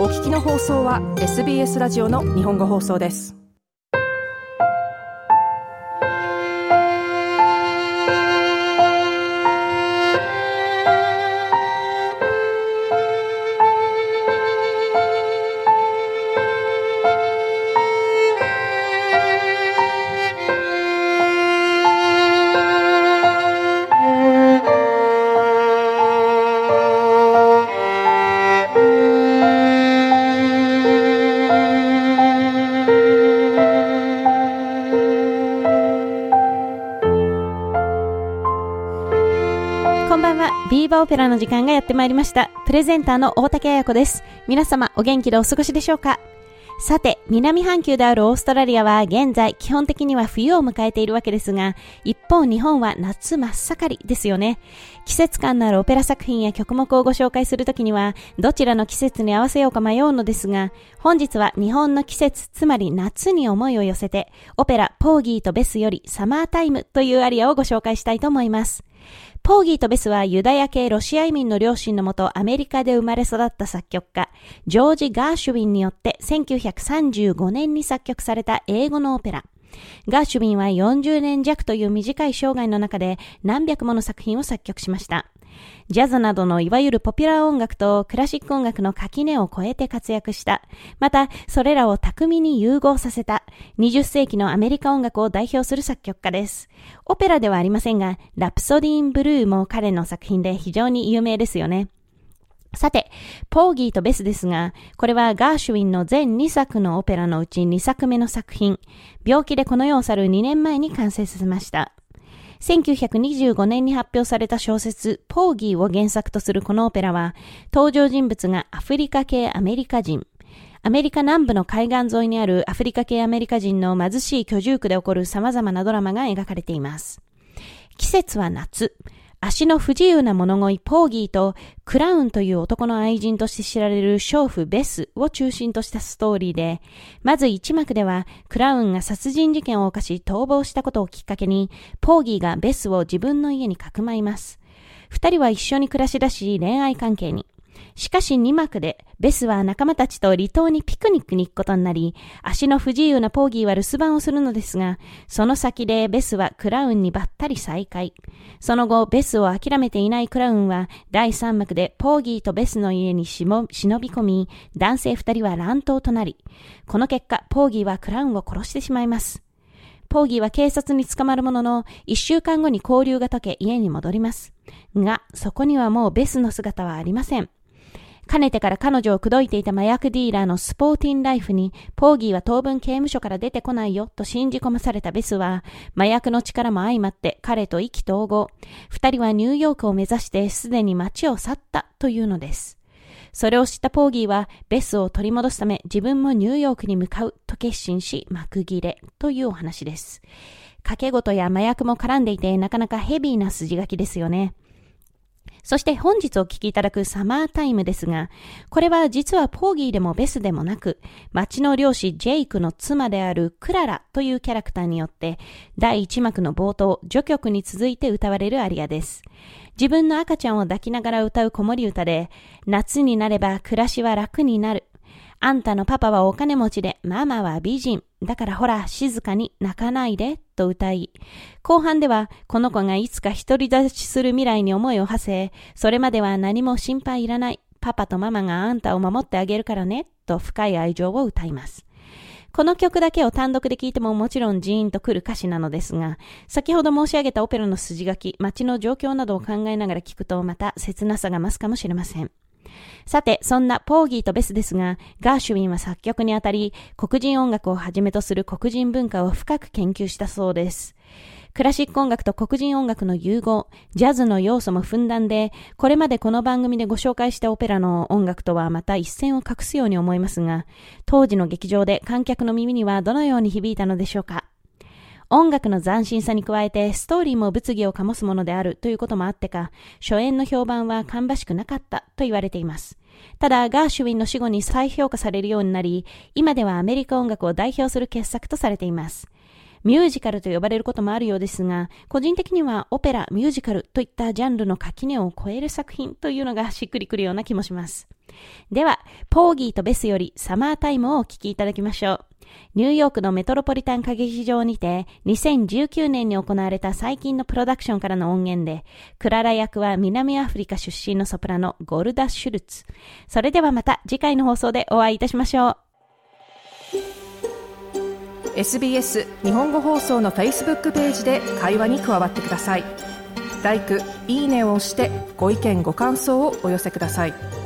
お聞きの放送は SBS ラジオの日本語放送です。こんばんは。ビーバーオペラの時間がやってまいりました。プレゼンターの大竹彩子です。皆様、お元気でお過ごしでしょうか？さて、南半球であるオーストラリアは現在基本的には冬を迎えているわけですが、一方日本は夏真っ盛りですよね。季節感のあるオペラ作品や曲目をご紹介するときには、どちらの季節に合わせようか迷うのですが、本日は日本の季節、つまり夏に思いを寄せて、オペラ、ポーギーとベスよりサマータイムというアリアをご紹介したいと思います。ポーギーとベスはユダヤ系ロシア移民の両親のもとアメリカで生まれ育った作曲家、ジョージ・ガーシュウィンによって1935年に作曲された英語のオペラ。ガーシュウィンは40年弱という短い生涯の中で何百もの作品を作曲しました。ジャズなどのいわゆるポピュラー音楽とクラシック音楽の垣根を越えて活躍した。また、それらを巧みに融合させた20世紀のアメリカ音楽を代表する作曲家です。オペラではありませんが、ラプソディーン・ブルーも彼の作品で非常に有名ですよね。さて、ポーギーとベスですが、これはガーシュウィンの全2作のオペラのうち2作目の作品、病気でこの世を去る2年前に完成させました。1925年に発表された小説、ポーギーを原作とするこのオペラは、登場人物がアフリカ系アメリカ人、アメリカ南部の海岸沿いにあるアフリカ系アメリカ人の貧しい居住区で起こる様々なドラマが描かれています。季節は夏。足の不自由な物乞いポーギーとクラウンという男の愛人として知られる娼婦ベスを中心としたストーリーで、まず一幕ではクラウンが殺人事件を犯し逃亡したことをきっかけに、ポーギーがベスを自分の家にかくまいます。二人は一緒に暮らし出し恋愛関係に。しかし2幕で、ベスは仲間たちと離島にピクニックに行くことになり、足の不自由なポーギーは留守番をするのですが、その先でベスはクラウンにばったり再会。その後、ベスを諦めていないクラウンは、第3幕でポーギーとベスの家に忍び込み、男性2人は乱闘となり、この結果、ポーギーはクラウンを殺してしまいます。ポーギーは警察に捕まるものの、一週間後に交流が解け家に戻ります。が、そこにはもうベスの姿はありません。かねてから彼女を口説いていた麻薬ディーラーのスポーティンライフに、ポーギーは当分刑務所から出てこないよと信じ込まされたベスは、麻薬の力も相まって彼と意気投合。二人はニューヨークを目指してすでに街を去ったというのです。それを知ったポーギーは、ベスを取り戻すため自分もニューヨークに向かうと決心し、幕切れというお話です。賭け事や麻薬も絡んでいて、なかなかヘビーな筋書きですよね。そして本日お聞きいただくサマータイムですが、これは実はポーギーでもベスでもなく、町の漁師ジェイクの妻であるクララというキャラクターによって、第1幕の冒頭、序曲に続いて歌われるアリアです。自分の赤ちゃんを抱きながら歌う子守歌で、夏になれば暮らしは楽になる。あんたのパパはお金持ちで、ママは美人。だからほら、静かに泣かないで、と歌い。後半では、この子がいつか独り立ちする未来に思いを馳せ、それまでは何も心配いらない。パパとママがあんたを守ってあげるからね、と深い愛情を歌います。この曲だけを単独で聴いてももちろんジーンとくる歌詞なのですが、先ほど申し上げたオペラの筋書き、街の状況などを考えながら聴くとまた切なさが増すかもしれません。さて、そんなポーギーとベスですが、ガーシュウィンは作曲にあたり、黒人音楽をはじめとする黒人文化を深く研究したそうです。クラシック音楽と黒人音楽の融合、ジャズの要素もふんだんで、これまでこの番組でご紹介したオペラの音楽とはまた一線を画すように思いますが、当時の劇場で観客の耳にはどのように響いたのでしょうか？音楽の斬新さに加えてストーリーも物議を醸すものであるということもあってか、初演の評判は芳しくなかったと言われています。ただ、ガーシュウィンの死後に再評価されるようになり、今ではアメリカ音楽を代表する傑作とされています。ミュージカルと呼ばれることもあるようですが、個人的にはオペラ、ミュージカルといったジャンルの垣根を超える作品というのがしっくりくるような気もします。では、ポーギーとベスよりサマータイムをお聴きいただきましょう。ニューヨークのメトロポリタン歌劇場にて2019年に行われた最近のプロダクションからの音源で、クララ役は南アフリカ出身のソプラノゴルダ・シュルツ。それではまた次回の放送でお会いいたしましょう。SBS 日本語放送の Facebook ページで会話に加わってください。l i いいねを押してご意見ご感想をお寄せください。